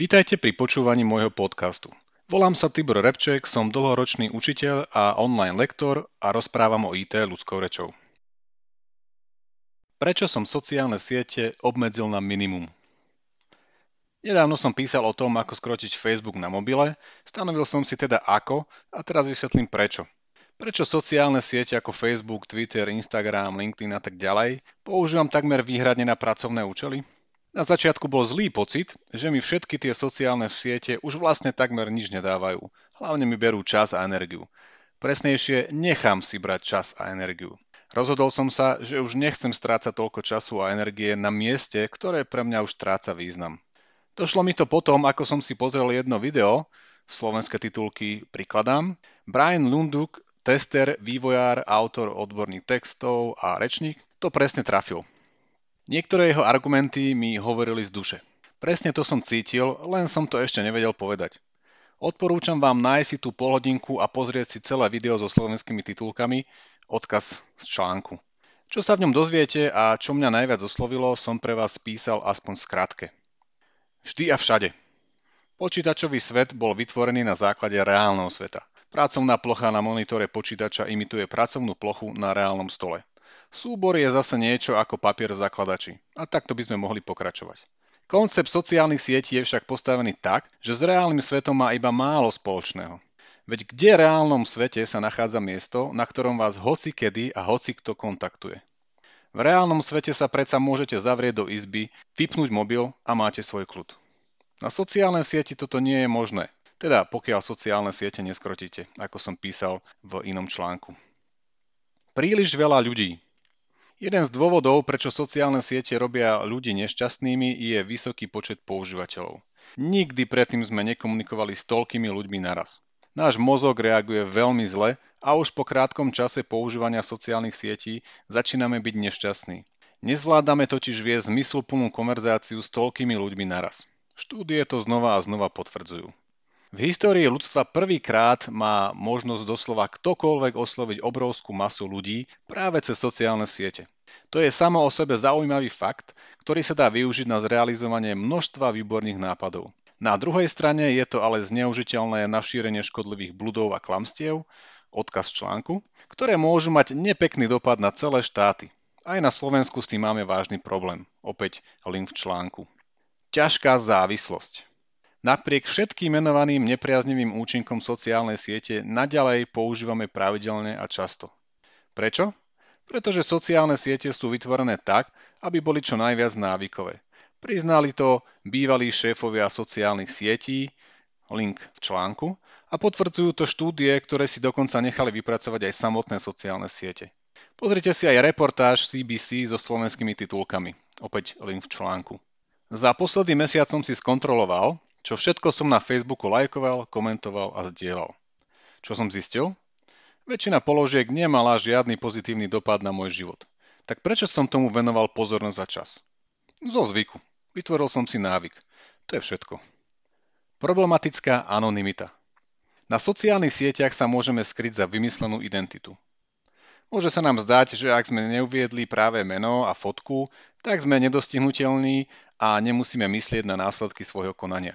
Vítajte pri počúvaní môjho podcastu. Volám sa Tibor Repček, som dlhoročný učiteľ a online lektor a rozprávam o IT ľudskou rečou. Prečo som sociálne siete obmedzil na minimum? Nedávno som písal o tom, ako skrotiť Facebook na mobile, stanovil som si teda ako a teraz vysvetlím prečo. Prečo sociálne siete ako Facebook, Twitter, Instagram, LinkedIn a tak ďalej používam takmer výhradne na pracovné účely? Na začiatku bol zlý pocit, že mi všetky tie sociálne siete už vlastne takmer nič nedávajú. Hlavne mi berú čas a energiu. Presnejšie, nechám si brať čas a energiu. Rozhodol som sa, že už nechcem strácať toľko času a energie na mieste, ktoré pre mňa už stráca význam. Došlo mi to potom, ako som si pozrel jedno video, slovenské titulky prikladám. Brian Lunduk, tester, vývojár, autor odborných textov a rečník, to presne trafil. Niektoré jeho argumenty mi hovorili z duše. Presne to som cítil, len som to ešte nevedel povedať. Odporúčam vám nájsť si tú polhodinku a pozrieť si celé video so slovenskými titulkami, odkaz z článku. Čo sa v ňom dozviete a čo mňa najviac oslovilo, som pre vás písal aspoň skratke. Vždy a všade. Počítačový svet bol vytvorený na základe reálneho sveta. Pracovná plocha na monitore počítača imituje pracovnú plochu na reálnom stole. Súbor je zase niečo ako papier zakladači. A takto by sme mohli pokračovať. Koncept sociálnych sietí je však postavený tak, že s reálnym svetom má iba málo spoločného. Veď kde v reálnom svete sa nachádza miesto, na ktorom vás hoci kedy a hoci kto kontaktuje? V reálnom svete sa predsa môžete zavrieť do izby, vypnúť mobil a máte svoj kľud. Na sociálnej sieti toto nie je možné, teda pokiaľ sociálne siete neskrotíte, ako som písal v inom článku. Príliš veľa ľudí, Jeden z dôvodov, prečo sociálne siete robia ľudí nešťastnými, je vysoký počet používateľov. Nikdy predtým sme nekomunikovali s toľkými ľuďmi naraz. Náš mozog reaguje veľmi zle a už po krátkom čase používania sociálnych sietí začíname byť nešťastní. Nezvládame totiž viesť zmysluplnú konverzáciu s toľkými ľuďmi naraz. Štúdie to znova a znova potvrdzujú. V histórii ľudstva prvýkrát má možnosť doslova ktokoľvek osloviť obrovskú masu ľudí práve cez sociálne siete. To je samo o sebe zaujímavý fakt, ktorý sa dá využiť na zrealizovanie množstva výborných nápadov. Na druhej strane je to ale zneužiteľné na šírenie škodlivých bludov a klamstiev, odkaz článku, ktoré môžu mať nepekný dopad na celé štáty. Aj na Slovensku s tým máme vážny problém. Opäť link v článku. Ťažká závislosť. Napriek všetkým menovaným nepriaznivým účinkom sociálnej siete naďalej používame pravidelne a často. Prečo? Pretože sociálne siete sú vytvorené tak, aby boli čo najviac návykové. Priznali to bývalí šéfovia sociálnych sietí, link v článku, a potvrdzujú to štúdie, ktoré si dokonca nechali vypracovať aj samotné sociálne siete. Pozrite si aj reportáž CBC so slovenskými titulkami, opäť link v článku. Za posledný mesiac som si skontroloval, čo všetko som na Facebooku lajkoval, komentoval a zdieľal. Čo som zistil? Väčšina položiek nemala žiadny pozitívny dopad na môj život. Tak prečo som tomu venoval pozornosť za čas? Zo zvyku. Vytvoril som si návyk. To je všetko. Problematická anonymita. Na sociálnych sieťach sa môžeme skryť za vymyslenú identitu. Môže sa nám zdať, že ak sme neuviedli práve meno a fotku, tak sme nedostihnutelní a nemusíme myslieť na následky svojho konania.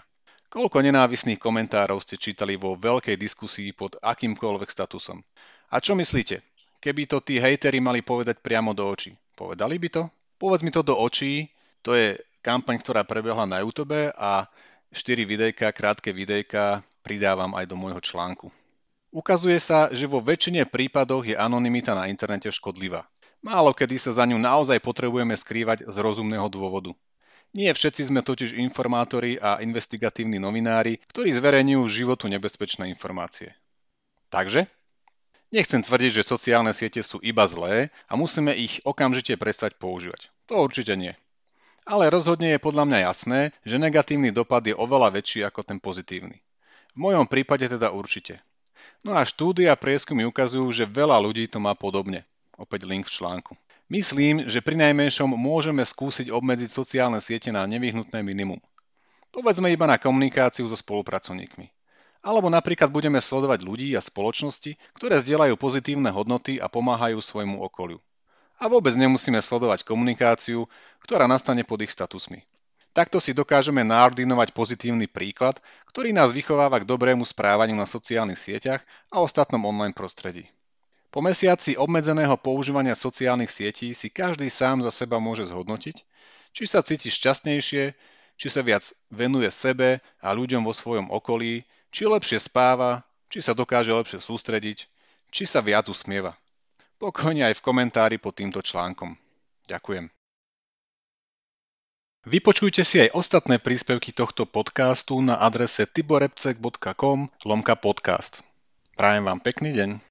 Koľko nenávisných komentárov ste čítali vo veľkej diskusii pod akýmkoľvek statusom? A čo myslíte? Keby to tí hejteri mali povedať priamo do očí, povedali by to? Povedz mi to do očí, to je kampaň, ktorá prebehla na YouTube a 4 videjka, krátke videjka pridávam aj do môjho článku. Ukazuje sa, že vo väčšine prípadoch je anonymita na internete škodlivá. Málo kedy sa za ňu naozaj potrebujeme skrývať z rozumného dôvodu. Nie všetci sme totiž informátori a investigatívni novinári, ktorí zverejňujú životu nebezpečné informácie. Takže? Nechcem tvrdiť, že sociálne siete sú iba zlé a musíme ich okamžite prestať používať. To určite nie. Ale rozhodne je podľa mňa jasné, že negatívny dopad je oveľa väčší ako ten pozitívny. V mojom prípade teda určite. No a štúdia a prieskumy ukazujú, že veľa ľudí to má podobne. Opäť link v článku. Myslím, že pri najmenšom môžeme skúsiť obmedziť sociálne siete na nevyhnutné minimum. Povedzme iba na komunikáciu so spolupracovníkmi. Alebo napríklad budeme sledovať ľudí a spoločnosti, ktoré zdieľajú pozitívne hodnoty a pomáhajú svojmu okoliu. A vôbec nemusíme sledovať komunikáciu, ktorá nastane pod ich statusmi. Takto si dokážeme naordinovať pozitívny príklad, ktorý nás vychováva k dobrému správaniu na sociálnych sieťach a ostatnom online prostredí. Po mesiaci obmedzeného používania sociálnych sietí si každý sám za seba môže zhodnotiť, či sa cíti šťastnejšie, či sa viac venuje sebe a ľuďom vo svojom okolí, či lepšie spáva, či sa dokáže lepšie sústrediť, či sa viac usmieva. Pokojne aj v komentári pod týmto článkom. Ďakujem. Vypočujte si aj ostatné príspevky tohto podcastu na adrese tiborepcek.com lomka podcast. Prajem vám pekný deň.